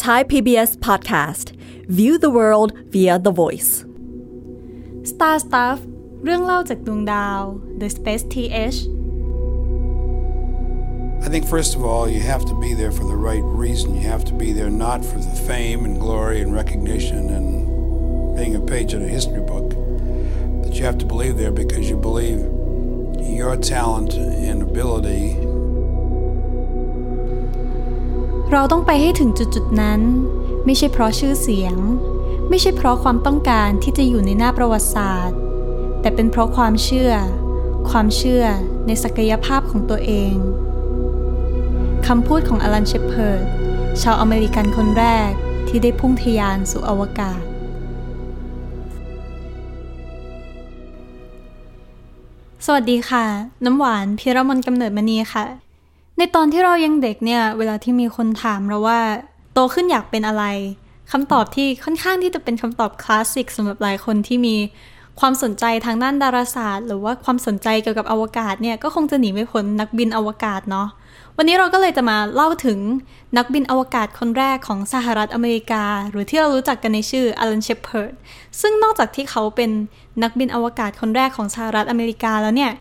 Thai PBS Podcast View the world via the voice Star Stuff เรื่องเล่าจากดวงดาว The Space TH I think, first of all, you have to be there for the right reason. You have to be there not for the fame and glory and recognition and being a page in a history book, but you have to believe there because you believe your talent and ability เราต้องไปให้ถึงจุดจุดนั้น ไม่ใช่เพราะชื่อเสียง ไม่ใช่เพราะความต้องการที่จะอยู่ในหน้าประวัติศาสตร์ แต่เป็นเพราะความเชื่อ ความเชื่อในศักยภาพของตัวเองคำพูดของอลันเชพเพิร์ดชาวอเมริกันคนแรกที่ได้พุ่งทยานสู่อวกาศ สวัสดีค่ะ น้ำหวานพิรมนกำเนิดมณีค่ะ ในตอนที่เรายังเด็กเนี่ย เวลาที่มีคนถามเราว่า โตขึ้นอยากเป็นอะไรคำตอบที่ค่อนข้างที่จะเป็นคำตอบคลาสสิกสำหรับหลายคนที่มีความสนใจทางด้านดาราศาสตร์ หรือว่าความสนใจเกี่ยวกับอวกาศเนี่ยก็คงจะหนีไม่พ้นนักบินอวกาศเนาะวันนี้เราก็เลยจะมาเล่าถึงนักบินอวกาศคนแรกของสหรัฐอเมริกา หรือที่เรารู้จักกันในชื่ออลันเชพเพิร์ดซึ่งนอกจากที่เขาเป็นนักบินอวกาศคนแรกของสหรัฐอเมริกาแล้วเนี่ย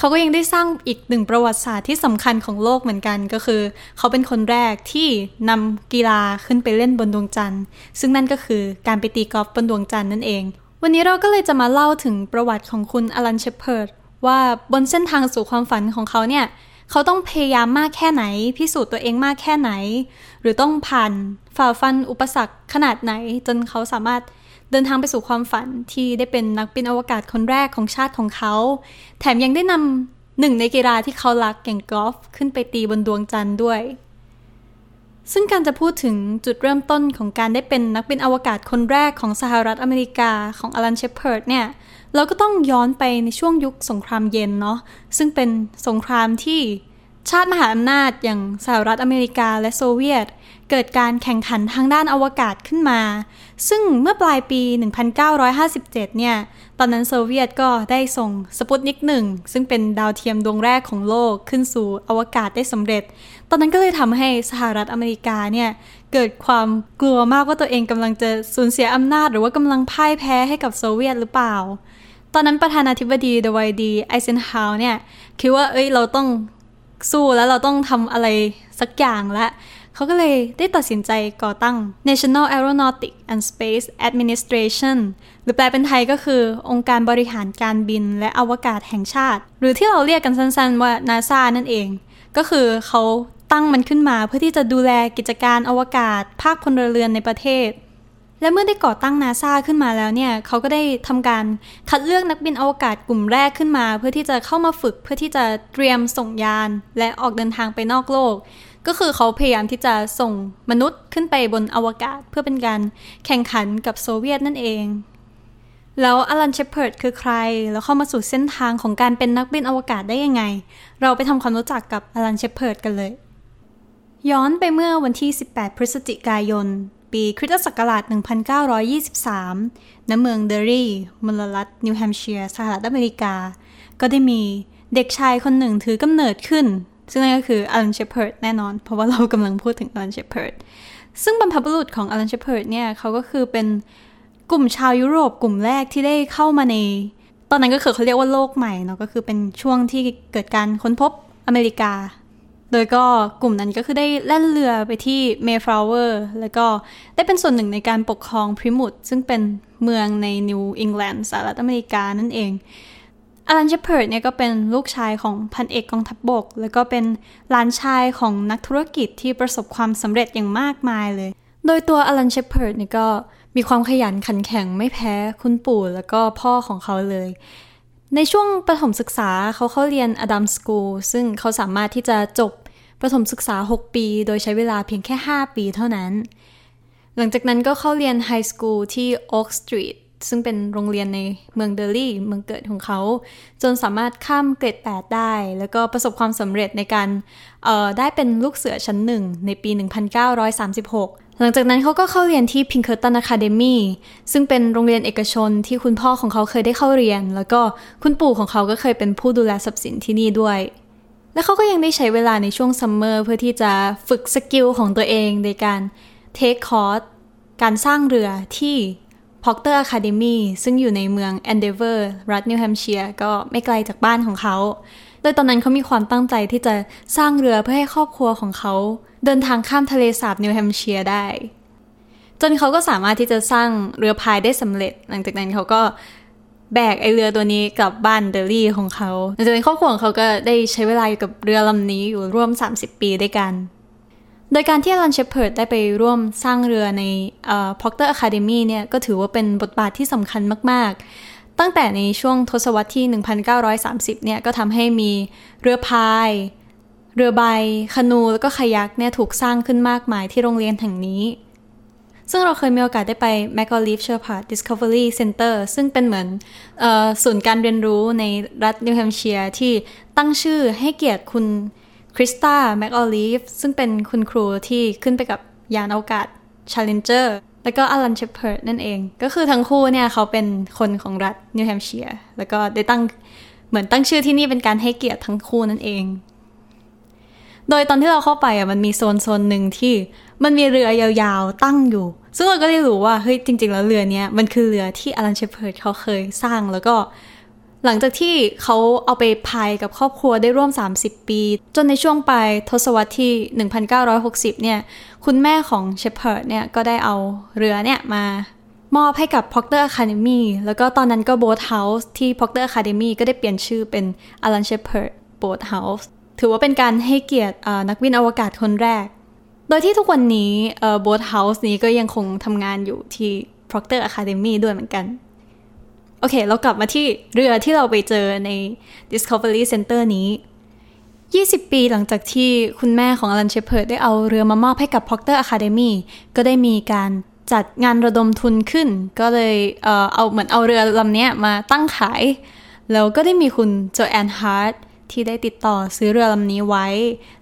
เขาก็ยังได้สร้างอีกหนึ่งประวัติศาสตร์ที่สำคัญของโลกเหมือนกันก็คือ เขาเป็นคนแรกที่นำกีฬาขึ้นไปเล่นบนดวงจันทร์ ซึ่งนั่นก็คือการไปตีกอล์ฟบนดวงจันทร์นั่นเอง วันนี้เราก็เลยจะมาเล่าถึงประวัติของคุณอลันเชพเพิร์ดว่าบนเส้นทางสู่ความฝันของเขาเนี่ยเขาต้องพยายามมากแค่ไหน พิสูจน์ตัวเองมากแค่ไหน หรือต้องผ่านฝ่าฟันอุปสรรคขนาดไหน จนเขาสามารถ เดินทางไปสู่ความฝันที่ได้เป็นนักบินอวกาศคนแรกของชาติของเขา แถมยังได้นำหนึ่งในกีฬาที่เขารักอย่างกอล์ฟขึ้นไปตีบนดวงจันทร์ด้วย ซึ่งการจะพูดถึงจุดเริ่มต้นของการได้เป็นนักบินอวกาศคนแรกของสหรัฐอเมริกาของอลันเชพเพิร์ดเนี่ย เราก็ต้องย้อนไปในช่วงยุคสงครามเย็นเนาะซึ่งเป็นสงครามที่ ชาติมหาอำนาจอย่างสหรัฐอเมริกาและโซเวียต เกิดการแข่งขันทางด้านอวกาศขึ้นมา ซึ่งเมื่อปลายปี 1957 เนี่ย ตอนนั้นโซเวียตก็ได้ส่งสปุตนิกหนึ่งซึ่งเป็นดาวเทียมดวงแรกของโลกขึ้นสู่อวกาศได้สำเร็จ ตอนนั้นก็เลยทำให้สหรัฐอเมริกาเนี่ยเกิดความกลัวมากว่าตัวเองกำลังจะสูญเสียอำนาจ หรือว่ากำลังพ่ายแพ้ให้กับโซเวียตหรือเปล่า ตอนนั้นประธานาธิบดีดไวต์ ดีไอเซนฮาวร์เนี่ยคิดว่าเอ้ยเราต้อง สู้แล้วเราต้องทำอะไรสักอย่างและเขาก็เลยได้ตัดสินใจก่อตั้ง National Aeronautic and Space Administration หรือแปลเป็นไทยก็คือ องค์การบริหารการบินและอวกาศแห่งชาติ หรือที่เราเรียกกันสั้นๆว่า NASA นั่นเอง ก็คือเขาตั้งมันขึ้นมาเพื่อที่จะดูแลกิจการอวกาศ ภาคพลเรือนในประเทศ และเมื่อได้ก่อตั้งนาซาขึ้นมาแล้วเนี่ยเขาก็ได้ทำการคัดเลือกนักบินอวกาศกลุ่มแรกขึ้นมา เพื่อที่จะเข้ามาฝึกเพื่อที่จะเตรียมส่งยาน และออกเดินทางไปนอกโลก ก็คือเขาพยายามที่จะส่งมนุษย์ขึ้นไปบนอวกาศ เพื่อเป็นการแข่งขันกับโซเวียตนั่นเอง แล้วอลันเชเพิร์ดคือใคร แล้วเข้ามาสู่เส้นทางของการเป็นนักบินอวกาศได้ยังไง เราไปทำความรู้จักกับอลันเชเพิร์ดกันเลย ย้อนไปเมื่อวันที่ 18 พฤศจิกายน ปีคริสตศักราช 1923 ณ เมืองเดอรี่มลรัฐนิวแฮมเชียร์ สหรัฐอเมริกา ก็ได้มีเด็กชายคนหนึ่งถือกำเนิดขึ้น ซึ่งนั่นก็คืออลันเชพเพิร์ดแน่นอน เพราะว่าเรากำลังพูดถึงอลันเชพเพิร์ดซึ่งบรรพบุรุษของอลันเชพเพิร์ดเนี่ยเขาก็คือเป็นกลุ่มชาวยุโรปกลุ่มแรกที่ได้เข้ามาใน ตอนนั้นก็คือเขาเรียกว่าโลกใหม่เนาะก็คือเป็นช่วงที่เกิดการค้นพบอเมริกา โดยก็กลุ่มนั้นก็คือได้แล่นเรือไปที่เมย์ฟลาวเวอร์แล้วก็ได้เป็นส่วนหนึ่งในการปกครองพลีมัธซึ่งเป็นเมืองในนิวอิงแลนด์สหรัฐอเมริกานั่นเองอลันเชพเพิร์ดเนี่ยก็เป็นลูกชายของพันเอกกองทัพบก แล้วก็เป็นหลานชายของนักธุรกิจที่ประสบความสำเร็จอย่างมากมายเลย โดยตัวอลันเชพเพิร์ดเนี่ยก็มีความขยันขันแข็งไม่แพ้คุณปู่แล้วก็พ่อของเขาเลย ในช่วงประถมศึกษาเขาเข้าเรียน Adams School ซึ่งเขาสามารถที่จะจบ ประถมศึกษา 6 ปี โดยใช้เวลาเพียงแค่ 5 ปีเท่านั้น หลังจากนั้นก็เข้าเรียน high school ที่ Oak Street ซึ่งเป็นโรงเรียนในเมืองเดอร์รี เมืองเกิดของเขา จนสามารถข้ามเกรด 8 ได้ แล้วก็ประสบความสำเร็จในการได้เป็นลูกเสือชั้นหนึ่งในปี 1936 หลังจากนั้นเขาก็เข้าเรียนที่ Pinkerton Academy ซึ่งเป็นโรงเรียนเอกชนที่คุณพ่อของเขาเคยได้เข้าเรียน แล้วก็คุณปู่ของเขาก็เคยเป็นผู้ดูแลทรัพย์สินที่นี่ด้วย และเขาก็ยังได้ใช้เวลาในช่วง summer เพื่อที่จะฝึก skill ของตัวเองในการ take course การสร้างเรือที่ Proctor Academy ซึ่งอยู่ในเมือง Andover รัฐนิวแฮมเชียร์ก็ไม่ไกลจากบ้านของเขา โดยตอนนั้นเขามีความตั้งใจที่จะสร้างเรือเพื่อให้ครอบครัวของเขา เดินทางข้ามทะเลสาบนิวแฮมเชียร์ได้ จนเขาก็สามารถที่จะสร้างเรือพายได้สำเร็จ หลังจากนั้นเขาก็ แบกไอเรือตัวนี้กลับบ้านเดลี่ของเขาหลังจากนั้นครอบครัวของเขาก็ได้ใช้เวลาอยู่กับเรือลำนี้อยู่ร่วม 30 ปีด้วยกัน โดยการที่อลันเชพเพิร์ดได้ไปร่วมสร้างเรือใน Proctor Academy เนี่ยก็ถือว่าเป็นบทบาทที่สำคัญมาก ๆ ตั้งแต่ในช่วงทศวรรษที่ 1930 เนี่ยก็ทำให้มีเรือพาย เรือใบคานู แล้วก็คายักเนี่ยถูกสร้างขึ้นมากมายที่โรงเรียนแห่งนี้ ซึ่งเราเคยมีโอกาสได้ไป m a c a u l e f Shepherd Discovery Center ซึ่งเป็นเหมือนศูนย์การเรียนรู้ในรัฐนิวแฮมเชียร์ที่ตั้งชื่อให้เกียรติคุณคริสตาแมคออลิฟฟ์ซึ่งเป็นคุณครูที่ขึ้นไปกับยานอวกาศ Challenger แล้วก็อลันเชพเพิร์ดนั่นเอง ก็คือทั้งคู่เนี่ยเขาเป็นคนของรัฐนิวแฮมเชียร์แล้วก็ได้ตั้งเหมือนตั้งชื่อที่นี่เป็นการให้เกียรติทั้งคู่นั่นเอง โดยตอนที่เราเข้าไปอะมันมีโซนโซนหนึ่งที่มันมีเรือยาวๆตั้งอยู่ ซึ่งเราก็ได้รู้ว่าเฮ้ยจริง ๆ แล้วเรือเนี้ยมันคือเรือที่อลันเชเพิร์ดเขาเคยสร้างแล้วก็ หลังจากที่เขาเอาไปพายกับครอบครัวได้ร่วม 30 ปี จนในช่วงปลายทศวรรษที่ 1960 เนี่ย คุณแม่ของเชเพิร์ดเนี่ยก็ได้เอาเรือเนี่ยมามอบให้กับ Proctor Academy แล้วก็ตอนนั้นก็ Boat House ที่ Proctor Academy ก็ได้เปลี่ยนชื่อเป็น Alan Shepard Boat House ถือว่าเป็นการให้เกียรตินักบินอวกาศคนแรก โดยที่ทุกวันนี้ Boat House นี้ก็ยังคงทำงานอยู่ที่ Proctor Academy ด้วยเหมือนกัน โอเค เรากลับมาที่เรือที่เราไปเจอใน Discovery Center นี้ 20 ปีหลังจากที่คุณแม่ของอลันเชเพิร์ดได้เอาเรือมามอบให้กับ Proctor Academy ก็ได้มีการจัดงานระดมทุนขึ้น ก็เลยเอ่อเอาเหมือนเอาเรือลำนี้มาตั้งขาย แล้วก็ได้มีคุณโจแอนฮาร์ดที่ได้ติดต่อซื้อเรือลำนี้ไว้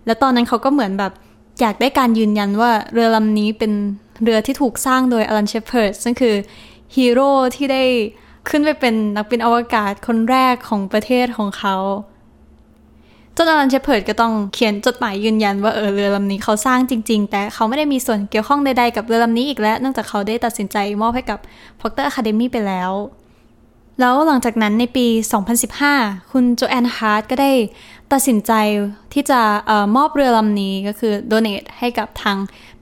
แล้วตอนนั้นเขาก็เหมือนแบบ อยากได้การยืนยันว่าเรือลำนี้เป็นเรือที่ถูกสร้างโดยอลันเชพเพิร์ดซึ่งคือฮีโร่ที่ได้ขึ้นไปเป็นนักบินอวกาศคนแรกของประเทศของเขาจนอลันเชพเพิร์ดก็ต้องเขียนจดหมายยืนยันว่าเออเรือลำนี้เขาสร้างจริง ๆ แต่เขาไม่ได้มีส่วนเกี่ยวข้องใดๆกับเรือลำนี้อีกแล้วเนื่องจากเขาได้ตัดสินใจมอบให้กับ Proctor Academy ไปแล้ว แล้วหลังจากนั้นในปี 2015 คุณโจแอนฮาร์ดก็ได้ตัดสินใจที่จะออมอบเรือลำนี้ก็คือ donate ให้กับทาง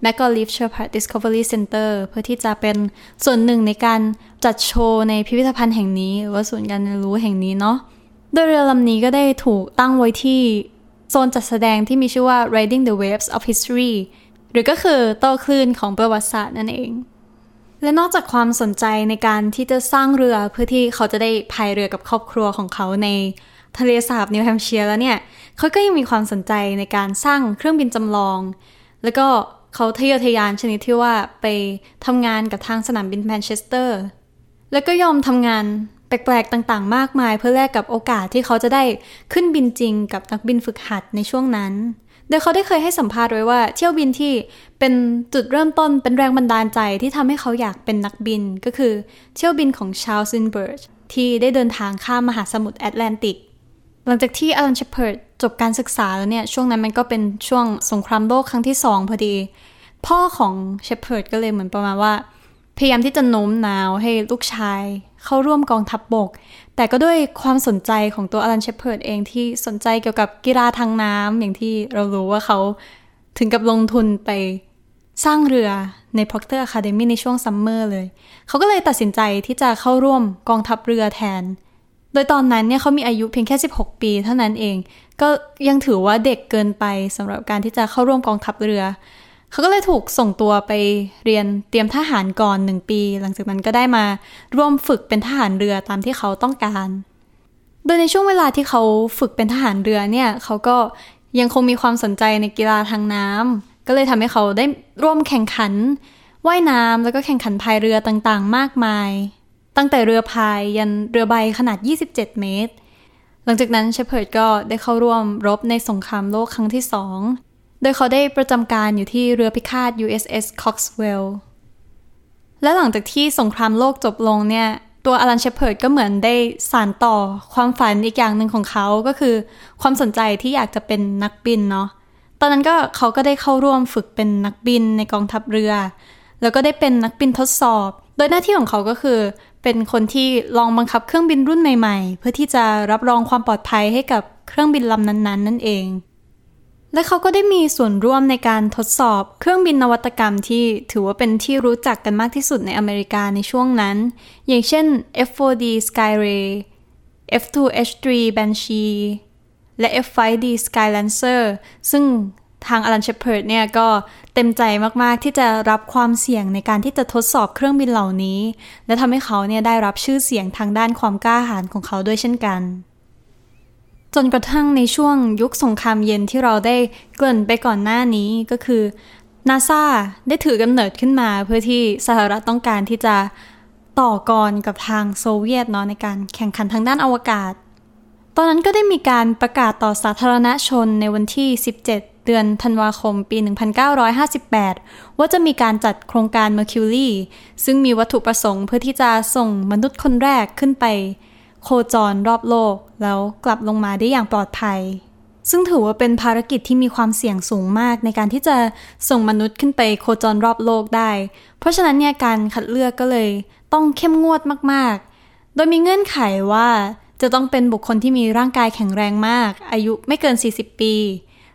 m a c a u l e f Shepherd Discovery Center เพื่อที่จะเป็นส่วนหนึ่งในการจัดโชว์ในพิพิธภัณฑ์แห่งนี้ หรือว่าศูนย์การเรียนรู้แห่งนี้เนาะ โดยเรือลำนี้ก็ได้ถูกตั้งไว้ที่โซนจัดแสดงที่มีชื่อว่า Riding the Waves of History หรือก็คือโต้คลื่นของประวัติศาสตร์นั่นเอง และนอกจากความสนใจในการที่จะสร้างเรือเพื่อที่เขาจะได้พายเรือกับครอบครัวของเขาในทะเลสาบนิวแฮมเชียร์แล้วเนี่ย เขาก็ยังมีความสนใจในการสร้างเครื่องบินจำลอง แล้วก็เขาทะเยอทะยานชนิดที่ว่าไปทำงานกับทางสนามบินแมนเชสเตอร์ แล้วก็ยอมทำงานแปลกๆต่างๆ มากมาย เพื่อแลกกับโอกาสที่เขาจะได้ขึ้นบินจริงกับนักบินฝึกหัดในช่วงนั้น โดยเขาได้เคยให้สัมภาษณ์ไว้ว่า เที่ยวบินที่เป็นจุดเริ่มต้นเป็นแรงบันดาลใจที่ทำให้เขาอยากเป็นนักบิน ก็คือเที่ยวบินของชาร์ลส์ลินด์เบิร์กที่ได้เดินทางข้ามมหาสมุทรแอตแลนติก หลังจากที่อลันเชพเพิร์ดจบการศึกษาแล้วเนี่ย ช่วงนั้นมันก็เป็นช่วงสงครามโลกครั้งที่สองพอดี พ่อของเชพเพิร์ดก็เลยเหมือนประมาณว่า พยายามที่จะโน้มน้าวให้ลูกชาย เข้าร่วมกองทัพบก แต่ก็ด้วยความสนใจของตัวอลันเชพเพิร์ดเองที่สนใจเกี่ยวกับกีฬาทางน้ำอย่างที่เรารู้ว่าเขาถึงกับลงทุนไปสร้างเรือใน Proctor Academy ในช่วงซัมเมอร์เลย เขาก็เลยตัดสินใจที่จะเข้าร่วมกองทัพเรือแทน โดยตอนนั้นเนี่ยเขามีอายุเพียงแค่ 16 ปีเท่านั้นเอง ก็ยังถือว่าเด็กเกินไปสำหรับการที่จะเข้าร่วมกองทัพเรือ เขาก็เลยถูกส่งตัวไปเรียนเตรียมทหารก่อนหนึ่งปี หลังจากนั้นก็ได้มาร่วมฝึกเป็นทหารเรือตามที่เขาต้องการ โดยในช่วงเวลาที่เขาฝึกเป็นทหารเรือเนี่ยเขาก็ยังคงมีความสนใจในกีฬาทางน้ำก็เลยทำให้เขาได้ร่วมแข่งขันว่ายน้ำแล้วก็แข่งขันพายเรือต่างๆ มากมาย ตั้งแต่เรือพายยันเรือใบขนาด 27 เมตร หลังจากนั้นเชพเพิร์ดก็ได้เข้าร่วมรบในสงครามโลกครั้งที่สอง โดยเขาได้ประจำการอยู่ที่เรือพิฆาต USS Coxwell และหลังจากที่สงครามโลกจบลงเนี่ย ตัวอลันเชพเพิร์ดก็เหมือนได้สานต่อความฝันอีกอย่างหนึ่งของเขาก็คือ ความสนใจที่อยากจะเป็นนักบินเนาะ ตอนนั้นก็เขาก็ได้เข้าร่วมฝึกเป็นนักบินในกองทัพเรือ แล้วก็ได้เป็นนักบินทดสอบ โดยหน้าที่ของเขาก็คือ เป็นคนที่ลองบังคับเครื่องบินรุ่นใหม่ ๆ เพื่อที่จะรับรองความปลอดภัยให้กับเครื่องบินลำนั้นๆ นั่นเอง และเขาก็ได้มีส่วนร่วมในการทดสอบเครื่องบินนวัตกรรมที่ถือว่าเป็นที่รู้จักกันมากที่สุดในอเมริกาในช่วงนั้น อย่างเช่น F4D Skyray F2H3 Banshee และ F5D Skylancer ซึ่งทางอลันเชพเพิร์ดเนี่ยก็เต็มใจมาก ๆ ที่จะรับความเสี่ยงในการที่จะทดสอบเครื่องบินเหล่านี้ และทำให้เขาเนี่ยได้รับชื่อเสียงทางด้านความกล้าหาญของเขาด้วยเช่นกัน จนกระทั่งในช่วงยุคสงครามเย็นที่เราได้เกริ่นไปก่อนหน้านี้ก็คือนาซาได้ถือกำเนิดขึ้นมาเพื่อที่สหรัฐต้องการที่จะต่อกรกับทางโซเวียตเนาะในการแข่งขันทางด้านอวกาศ ตอนนั้นก็ได้มีการประกาศต่อสาธารณชนในวันที่ 17 เดือนธันวาคมปี 1958 ว่าจะมีการจัดโครงการ Mercury ซึ่งมีวัตถุประสงค์เพื่อที่จะส่งมนุษย์คนแรกขึ้นไป โคจรรอบโลก แล้วกลับลงมาได้อย่างปลอดภัย ซึ่งถือว่าเป็นภารกิจที่มีความเสี่ยงสูงมากในการที่จะส่งมนุษย์ขึ้นไปโคจรรอบโลกได้ เพราะฉะนั้นเนี่ยการคัดเลือกก็เลยต้องเข้มงวดมากๆ โดยมีเงื่อนไขว่าจะต้องเป็นบุคคลที่มีร่างกายแข็งแรงมาก อายุไม่เกิน 40 ปี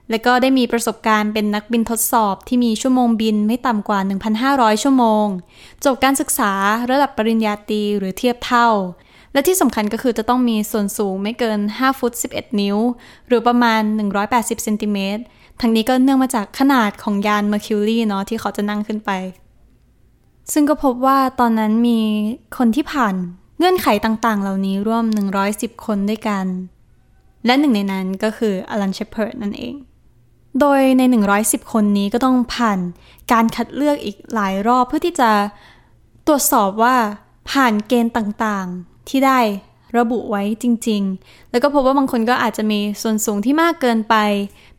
และก็ได้มีประสบการณ์เป็นนักบินทดสอบที่มีชั่วโมงบินไม่ต่ำกว่า 1,500 ชั่วโมง จบการศึกษาระดับปริญญาตรีหรือเทียบเท่า และที่สำคัญก็คือจะต้องมีส่วนสูงไม่เกิน 5 ฟุต 11 นิ้ว หรือประมาณ 180เซนติเมตรทั้งนี้ก็เนื่องมาจากขนาดของยาน Mercury เนาะที่เขาจะนั่งขึ้นไป ซึ่งก็พบว่าตอนนั้นมีคนที่ผ่านเงื่อนไขต่างๆ เหล่านี้ร่วม 110 คนด้วยกัน และหนึ่งในนั้นก็คืออลันเชพเพิร์ดนั่นเอง โดยใน 110 คนนี้ก็ต้องผ่านการคัดเลือกอีกหลายรอบเพื่อที่จะตรวจสอบว่าผ่านเกณฑ์ต่างๆ ที่ได้ระบุไว้จริง ๆ แล้วก็พบว่าบางคนก็อาจจะมีส่วนสูงที่มากเกินไป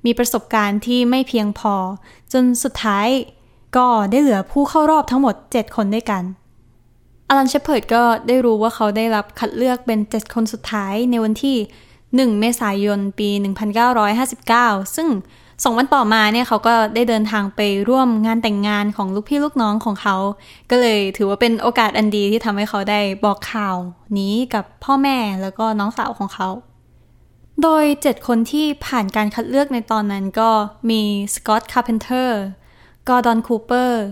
มีประสบการณ์ที่ไม่เพียงพอ จนสุดท้ายก็ได้เหลือผู้เข้ารอบทั้งหมด 7 คนด้วยกันอลันเชพเพิร์ดก็ได้รู้ว่าเขาได้รับคัดเลือกเป็น 7 คนสุดท้ายในวันที่ 1 เมษายน ปี 1959 ซึ่ง สองวันต่อมาเนี่ยเขาก็ได้เดินทางไปร่วมงานแต่งงานของลูกพี่ลูกน้องของเขา ก็เลยถือว่าเป็นโอกาสอันดีที่ทำให้เขาได้บอกข่าวนี้กับพ่อแม่แล้วก็น้องสาวของเขา โดย 7 คนที่ผ่านการคัดเลือกในตอนนั้นก็มีสกอตต์คาร์เพนเตอร์กอร์ดอนคูเปอร์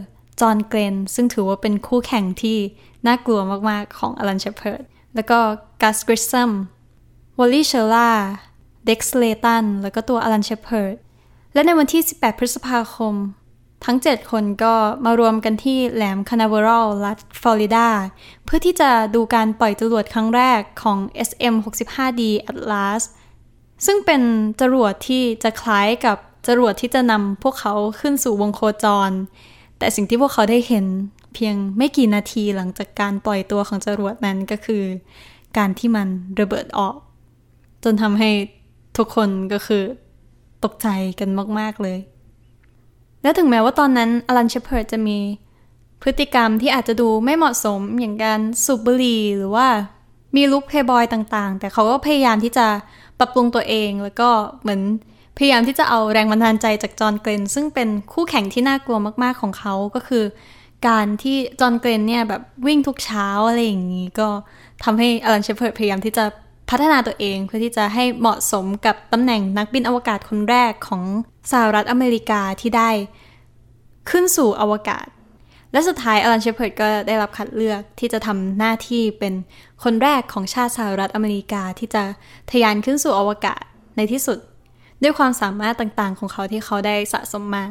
จอห์นเกล็นน์ ซึ่งถือว่าเป็นคู่แข่งที่น่ากลัวมากๆของอลันเชเพิร์ดแล้วก็กัสกริสซัมวอลลี่เชอร์ราดีคสเลย์ตันแล้วก็ตัวอลันเชเพิร์ด และในวันที่ 18 พฤษภาคม ทั้ง 7 คนก็มารวมกันที่แหลมคานาเวอรัลรัฐฟลอริดา เพื่อที่จะดูการปล่อยจรวดครั้งแรกของ SM-65D Atlas ซึ่งเป็นจรวดที่จะคล้ายกับจรวดที่จะนำพวกเขาขึ้นสู่วงโคจร แต่สิ่งที่พวกเขาได้เห็นเพียงไม่กี่นาทีหลังจากการปล่อยตัวของจรวดนั้นก็คือ การที่มันระเบิดออก จนทำให้ทุกคนก็คือ ตกใจกันมากๆเลย และถึงแม้ว่าตอนนั้นอลันเชพเพิร์ดจะมีพฤติกรรมที่อาจจะดูไม่เหมาะสมอย่างการสูบบุหรี่หรือว่ามีลุคเพย์บอยต่างๆ แต่เขาก็พยายามที่จะปรับปรุงตัวเองแล้วก็เหมือนพยายามที่จะเอาแรงบันดาลใจจากจอห์นเกรนซึ่งเป็นคู่แข่งที่น่ากลัวมากๆของเขาก็คือ การที่จอห์นเกรนเนี่ยแบบวิ่งทุกเช้าอะไรอย่างนี้ก็ทำให้อลันเชฟเพิร์ดพยายามที่จะ พัฒนาตัวเองเพื่อที่จะให้เหมาะสมกับตำแหน่งนักบินอวกาศคนแรกของสหรัฐอเมริกาที่ได้ขึ้นสู่อวกาศ และสุดท้ายอลันเชเพิร์ดก็ได้รับคัดเลือกที่จะทำหน้าที่เป็นคนแรกของชาติสหรัฐอเมริกาที่จะทะยานขึ้นสู่อวกาศในที่สุด ด้วยความสามารถต่างๆ ของเขาที่เขาได้สะสมมา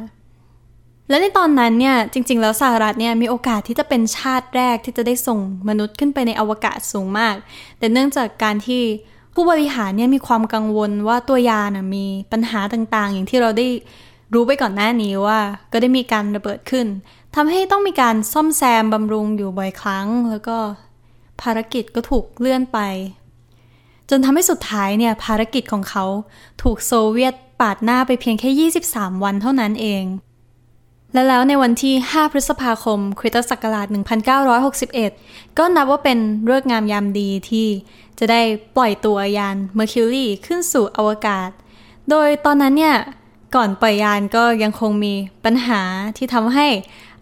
และในตอนนั้นเนี่ยจริง ๆ แล้วสหรัฐเนี่ยมีโอกาสที่จะเป็นชาติแรกที่จะได้ส่งมนุษย์ขึ้นไปในอวกาศสูงมาก แต่เนื่องจากการที่ผู้บริหารเนี่ยมีความกังวลว่าตัวยานะมีปัญหาต่างๆ อย่างที่เราได้รู้ไปก่อนหน้านี้ว่า ก็ได้มีการระเบิดขึ้นทำให้ต้องมีการซ่อมแซมบำรุงอยู่บ่อยครั้ง แล้วก็ภารกิจก็ถูกเลื่อนไป จนทำให้สุดท้ายเนี่ยภารกิจของเขาถูกโซเวียตปาดหน้าไปเพียงแค่ 23 วันเท่านั้นเอง และแล้วในวันที่ 5 พฤษภาคมคริสตศักราช 1961 ก็นับว่าเป็นเรื่องงามยามดีที่จะได้ปล่อยตัวยาน Mercury ขึ้นสู่อวกาศ โดยตอนนั้นเนี่ย ก่อนปล่อยยานก็ยังคงมีปัญหาที่ทำให้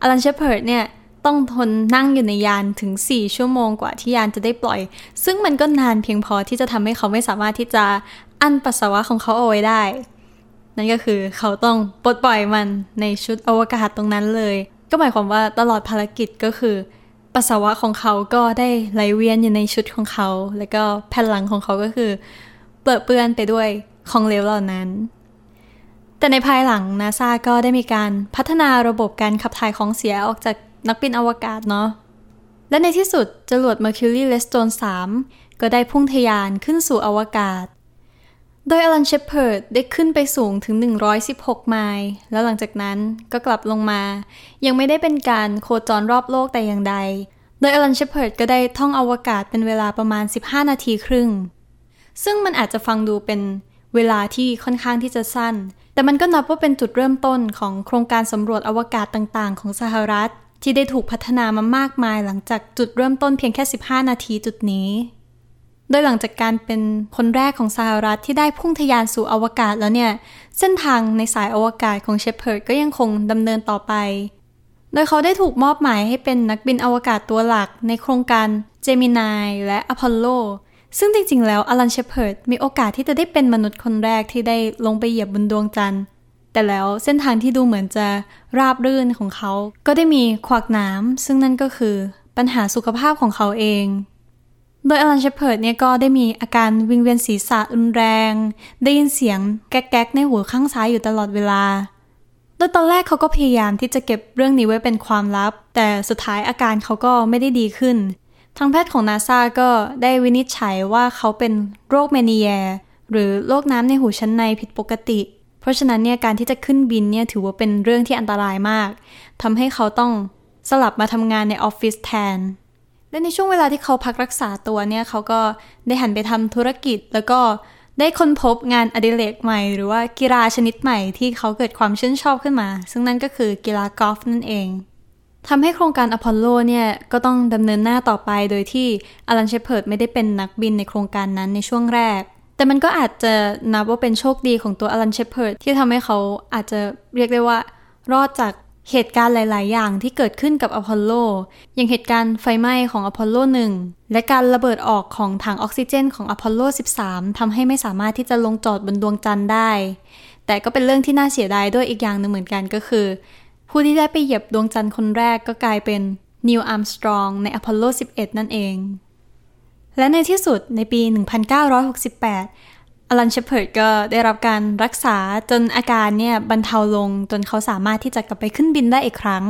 อลันเชเพิร์ดเนี่ย ต้องทนนั่งอยู่ในยานถึง 4 ชั่วโมงกว่าที่ยานจะได้ปล่อย ซึ่งมันก็นานเพียงพอที่จะทำให้เขาไม่สามารถที่จะอั้นปัสสาวะของเขาเอาไว้ได้ นั่นก็คือเขาต้องปลดปล่อยมันในชุดอวกาศตรงนั้นเลย ก็หมายความว่าตลอดภารกิจก็คือ ปัสสาวะของเขาก็ได้ไหลเวียนอยู่ในชุดของเขา แล้วก็แผ่นหลังของเขาก็คือ เปื้อเปื้อนไปด้วยของเหลวเหล่านั้น แต่ในภายหลังนาซาก็ได้มีการพัฒนาระบบการขับถ่ายของเสียออกจากนักบินอวกาศเนาะและในที่สุดจรวด Mercury Redstone 3 ก็ได้พุ่งทะยานขึ้นสู่อวกาศ โดยอลันเชพเพิร์ดได้ขึ้นไปสูงถึง 116 ไมล์ แล้วหลังจากนั้นก็กลับลงมา ยังไม่ได้เป็นการโคจรรอบโลกแต่อย่างใด โดยอลันเชพเพิร์ดก็ได้ท่องอวกาศเป็นเวลาประมาณ 15 นาทีครึ่ง ซึ่งมันอาจจะฟังดูเป็นเวลาที่ค่อนข้างที่จะสั้น แต่มันก็นับว่าเป็นจุดเริ่มต้นของโครงการสำรวจอวกาศต่างๆ ของสหรัฐ ที่ได้ถูกพัฒนามามากมายหลังจากจุดเริ่มต้นเพียงแค่ 15 นาทีจุดนี้ โดยหลังจากการเป็นคนแรกของสหรัฐที่ได้พุ่งทะยานสู่อวกาศแล้วเนี่ย เส้นทางในสายอวกาศของเชพเพิร์ดก็ยังคงดำเนินต่อไป โดยเขาได้ถูกมอบหมายให้เป็นนักบินอวกาศตัวหลักในโครงการเจมินายและอพอลโล ซึ่งจริงๆ แล้วอลันเชพเพิร์ดมีโอกาสที่จะได้เป็นมนุษย์คนแรกที่ได้ลงไปเหยียบบนดวงจันทร์ แต่แล้วเส้นทางที่ดูเหมือนจะราบรื่นของเขา ก็ได้มีขวากน้ำซึ่งนั่นก็คือปัญหาสุขภาพของเขาเอง โดยอลันเชพเพิร์ดเนี่ยก็ได้มีอาการวิงเวียนศีรษะรุนแรง ได้ยินเสียงแก๊กๆในหูข้างซ้ายอยู่ตลอดเวลา โดยตอนแรกเขาก็พยายามที่จะเก็บเรื่องนี้ไว้เป็นความลับ แต่สุดท้ายอาการเขาก็ไม่ได้ดีขึ้น ทางแพทย์ของนาซาก็ได้วินิจฉัยว่าเขาเป็นโรคเมนีแยหรือโรคน้ำในหูชั้นในผิดปกติ เพราะฉะนั้นเนี่ยการที่จะขึ้นบินเนี่ยถือว่าเป็นเรื่องที่อันตรายมากทำให้เขาต้องสลับมาทำงานในออฟฟิศแทน และในช่วงเวลาที่เขาพักรักษาตัวเนี่ยเขาก็ได้หันไปทำธุรกิจ แล้วก็ได้ค้นพบงานอดิเรกใหม่ หรือว่ากีฬาชนิดใหม่ที่เขาเกิดความชื่นชอบขึ้นมา ซึ่งนั่นก็คือกีฬากอล์ฟนั่นเองทำให้โครงการอพอลโลเนี่ยก็ต้องดำเนินหน้าต่อไปโดยที่อลันเชเพิร์ดไม่ได้เป็นนักบินในโครงการนั้นในช่วงแรก แต่มันก็อาจจะนับว่าเป็นโชคดีของตัวอลันเชเพิร์ดที่ทำให้เขาอาจจะเรียกได้ว่ารอดจาก เหตุการณ์หลาย ๆ อย่างที่เกิดขึ้นกับอพอลโล อย่างเหตุการณ์ไฟไหม้ของอพอลโล 1 และการระเบิดออกของถังออกซิเจนของอพอลโล 13ทำให้ไม่สามารถที่จะลงจอดบนดวงจันทร์ได้ แต่ก็เป็นเรื่องที่น่าเสียดายด้วยอีกอย่างหนึ่งเหมือนกันก็คือ ผู้ที่ได้ไปเหยียบดวงจันทร์คนแรกก็กลายเป็นนีลอาร์มสตรองในอพอลโล 11 นั่นเอง และในที่สุดในปี 1968 อลันเชพเพิร์ดก็ได้รับการรักษาจนอาการเนี่ยบรรเทาลงจนเขาสามารถที่จะกลับไปขึ้นบินได้อีกครั้ง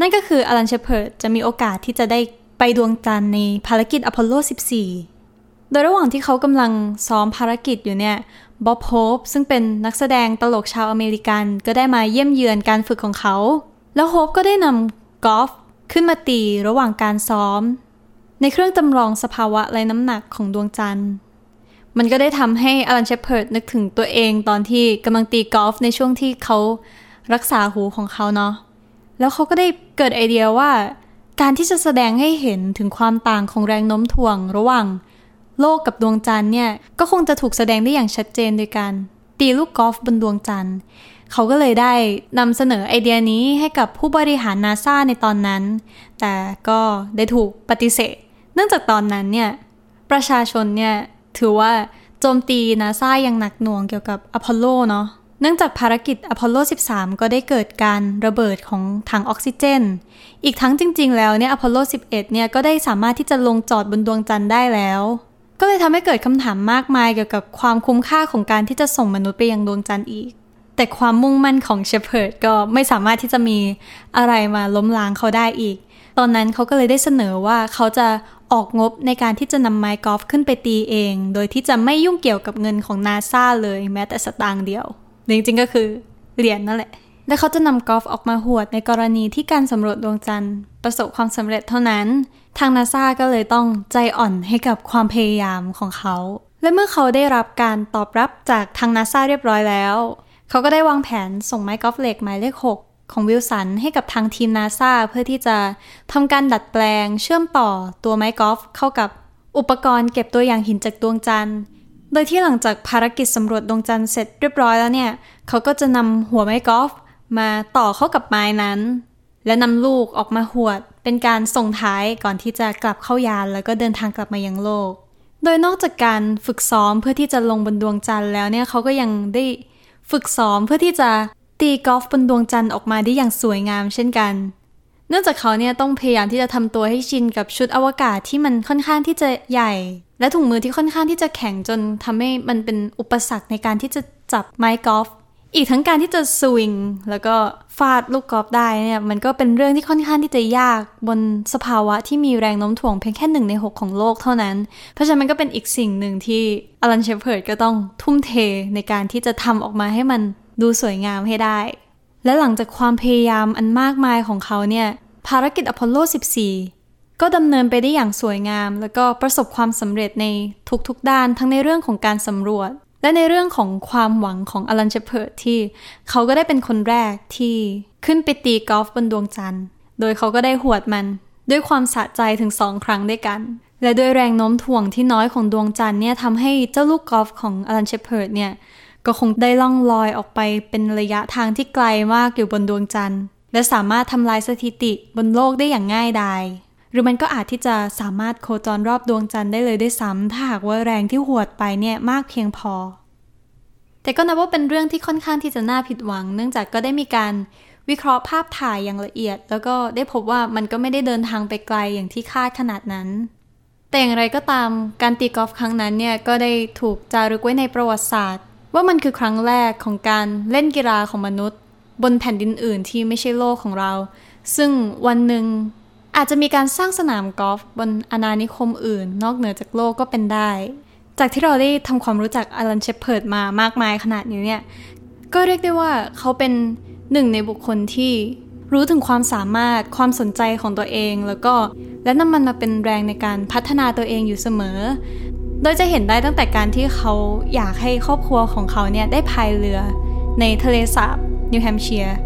นั่นก็คืออลันเชพเพิร์ดจะมีโอกาสที่จะได้ไปดวงจันทร์ในภารกิจอพอลโล 14 โดยระหว่างที่เขากำลังซ้อมภารกิจอยู่เนี่ยบ๊อบโฮปซึ่งเป็นนักแสดงตลกชาวอเมริกันก็ได้มาเยี่ยมเยือนการฝึกของเขา แล้วโฮปก็ได้นำกอล์ฟขึ้นมาตีระหว่างการซ้อม ในเครื่องจำลองสภาวะไรน้ำหนักของดวงจันทร์ มันก็ได้ทำให้อลันเชพเพิร์ดนึกถึงตัวเองตอนที่กำลังตีกอล์ฟในช่วงที่เขารักษาหูของเขาเนาะแล้วเขาก็ได้เกิดไอเดียว่า การที่จะแสดงให้เห็นถึงความต่างของแรงโน้มถ่วง ระหว่างโลกกับดวงจันทร์เนี่ยก็คงจะถูกแสดงได้อย่างชัดเจนโดยการตีลูกกอล์ฟบนดวงจันทร์เขาก็เลยได้นำเสนอไอเดียนี้ให้กับผู้บริหารนาซาในตอนนั้น แต่ก็ได้ถูกปฏิเสธ เนื่องจากตอนนั้นเนี่ยประชาชนเนี่ย ถือว่าโจมตีนาซาอย่างหนักหน่วงเกี่ยวกับอพอลโลเนาะเนื่องจากภารกิจอพอลโล 13 ก็ได้เกิดการระเบิดของถังออกซิเจน อีกทั้งจริง ๆ แล้วเนี่ยอพอลโล 11 เนี่ยก็ได้สามารถที่จะลงจอดบนดวงจันทร์ได้แล้ว ก็เลยทำให้เกิดคำถามมากมายเกี่ยวกับความคุ้มค่าของการที่จะส่งมนุษย์ไปยังดวงจันทร์อีก แต่ความมุ่งมั่นของเชฟเพิร์ดก็ไม่สามารถที่จะมีอะไรมาล้มล้างเขาได้อีก ตอนนั้นเขาก็เลยได้เสนอว่าเขาจะ ออกงบในการที่จะนำไม้กอล์ฟขึ้นไปตีเอง โดยที่จะไม่ยุ่งเกี่ยวกับเงินของนาซาเลยแม้แต่สตางค์เดียว จริงๆก็คือเหรียญนั่นแหละ และเขาจะนำกอล์ฟออกมาหวดในกรณีที่การสำรวจดวงจันทร์ ประสบความสำเร็จเท่านั้น ทางนาซาก็เลยต้องใจอ่อนให้กับความพยายามของเขา และเมื่อเขาได้รับการตอบรับจากทางนาซาเรียบร้อยแล้ว เขาก็ได้วางแผนส่งไม้กอล์ฟเหล็กหมายเลข 6 ของวิลสันให้กับทางทีมนาซาเพื่อที่จะทำการดัดแปลงเชื่อมต่อตัวไม้กอล์ฟเข้ากับอุปกรณ์เก็บตัวอย่างหินจากดวงจันทร์ โดยที่หลังจากภารกิจสำรวจดวงจันทร์เสร็จเรียบร้อยแล้วเนี่ย เขาก็จะนำหัวไม้กอล์ฟมาต่อเข้ากับไม้นั้น และนำลูกออกมาหวด เป็นการส่งท้ายก่อนที่จะกลับเข้ายานแล้วก็เดินทางกลับมายังโลก โดยนอกจากการฝึกซ้อมเพื่อที่จะลงบนดวงจันทร์แล้วเนี่ยเขาก็ยังได้ฝึกซ้อมเพื่อที่จะ ตีกอล์ฟบนดวงจันทร์ออกมาได้อย่างสวยงามเช่นกัน เนื่องจากเขาเนี่ยต้องพยายามที่จะทำตัวให้ชินกับชุดอวกาศที่มันค่อนข้างที่จะใหญ่ และถุงมือที่ค่อนข้างที่จะแข็งจนทำให้มันเป็นอุปสรรคในการที่จะจับไม้กอล์ฟอีกทั้งการที่จะสวิงแล้วก็ฟาดลูกกอล์ฟได้เนี่ยมันก็เป็นเรื่องที่ค่อนข้างที่จะยากบนสภาวะที่มีแรงโน้มถ่วงเพียงแค่หนึ่งในหกของโลกเท่านั้น เพราะฉะนั้นมันก็เป็นอีกสิ่งหนึ่งที่อลันเชพเพิร์ดก็ต้องทุ่มเทในการที่จะทำออกมาให้มัน ดูสวยงามให้ได้ และหลังจากความพยายามอันมากมายของเขาเนี่ย ภารกิจอพอลโล 14 ก็ดำเนินไปได้อย่างสวยงาม แล้วก็ประสบความสำเร็จในทุกๆด้านทั้งในเรื่องของการสำรวจ และในเรื่องของความหวังของอลันเชพเพิร์ดที่เขาก็ได้เป็นคนแรกที่ขึ้นไปตีกอล์ฟบนดวงจันทร์ โดยเขาก็ได้หวดมันด้วยความสะใจถึงสองครั้งด้วยกัน และด้วยแรงโน้มถ่วงที่น้อยของดวงจันทร์เนี่ยทำให้เจ้าลูกกอล์ฟของอลันเชพเพิร์ดเนี่ย ก็คงได้ล่องลอยออกไปเป็นระยะทางที่ไกลมากอยู่บนดวงจันทร์ และสามารถทำลายสถิติบนโลกได้อย่างง่ายดายหรือมันก็อาจที่จะสามารถโคจรรอบดวงจันทร์ได้เลยด้วยซ้ำถ้าหากว่าแรงที่หวดไปเนี่ยมากเพียงพอ แต่ก็นับว่าเป็นเรื่องที่ค่อนข้างที่จะน่าผิดหวัง เนื่องจากก็ได้มีการวิเคราะห์ภาพถ่ายอย่างละเอียด แล้วก็ได้พบว่ามันก็ไม่ได้เดินทางไปไกลอย่างที่คาดขนาดนั้น แต่อย่างไรก็ตามการตีกอล์ฟครั้งนั้นเนี่ยก็ได้ถูกจารึกไว้ในประวัติศาสตร์ ว่ามันคือครั้งแรกของการเล่นกีฬาของมนุษย์ บนแผ่นดินอื่นที่ไม่ใช่โลกของเรา ซึ่งวันหนึ่งอาจจะมีการสร้างสนามกอล์ฟบนอาณานิคมอื่น นอกเหนือจากโลกก็เป็นได้ จากที่เราได้ทำความรู้จักอลันเชฟเพิร์ดมามากมายขนาดนี้เนี่ย ก็เรียกได้ว่าเขาเป็นหนึ่งในบุคคลที่รู้ถึงความสามารถความสนใจของตัวเองแล้วก็และนำมันมาเป็นแรงในการพัฒนาตัวเองอยู่เสมอ โดยจะเห็นได้ตั้งแต่การที่เขาอยากให้ครอบครัวของเขาเนี่ยได้พายเรือในทะเลสาบนิวแฮมเชียร์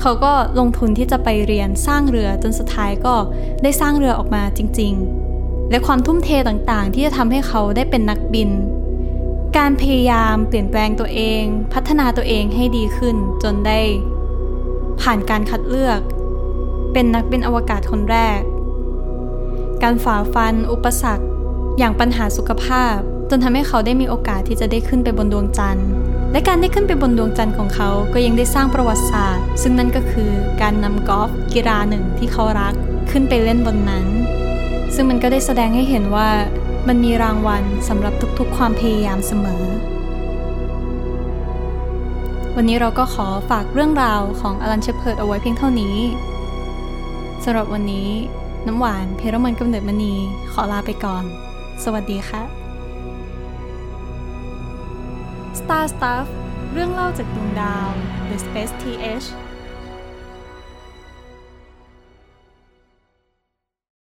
เขาก็ลงทุนที่จะไปเรียนสร้างเรือจนสุดท้ายก็ได้สร้างเรือออกมาจริง ๆ และความทุ่มเทต่างๆ ที่จะทำให้เขาได้เป็นนักบิน การพยายามเปลี่ยนแปลงตัวเอง พัฒนาตัวเองให้ดีขึ้นจนได้ ผ่านการคัดเลือก เป็นนักบินอวกาศคนแรก การฝ่าฟัน อุปสรรค อย่างปัญหาสุขภาพ จนทำให้เขาได้มีโอกาสที่จะได้ขึ้นไปบนดวงจันทร์ และการได้ขึ้นไปบนดวงจันทร์ของเขาก็ยังได้สร้างประวัติศาสตร์ ซึ่งนั่นก็คือการนำกอล์ฟกีฬาหนึ่งที่เขารักขึ้นไปเล่นบนนั้น ซึ่งมันก็ได้แสดงให้เห็นว่ามันมีรางวัลสำหรับทุกๆ ความพยายามเสมอ วันนี้เราก็ขอฝากเรื่องราวของอลันเชเพิร์ดเอาไว้เพียงเท่านี้สำหรับวันนี้น้ำหวานเพรมันกำเนิดมณีขอลาไปก่อน สวัสดีค่ะ Star Stuff เรื่องเล่าจากดวงดาว The Space TH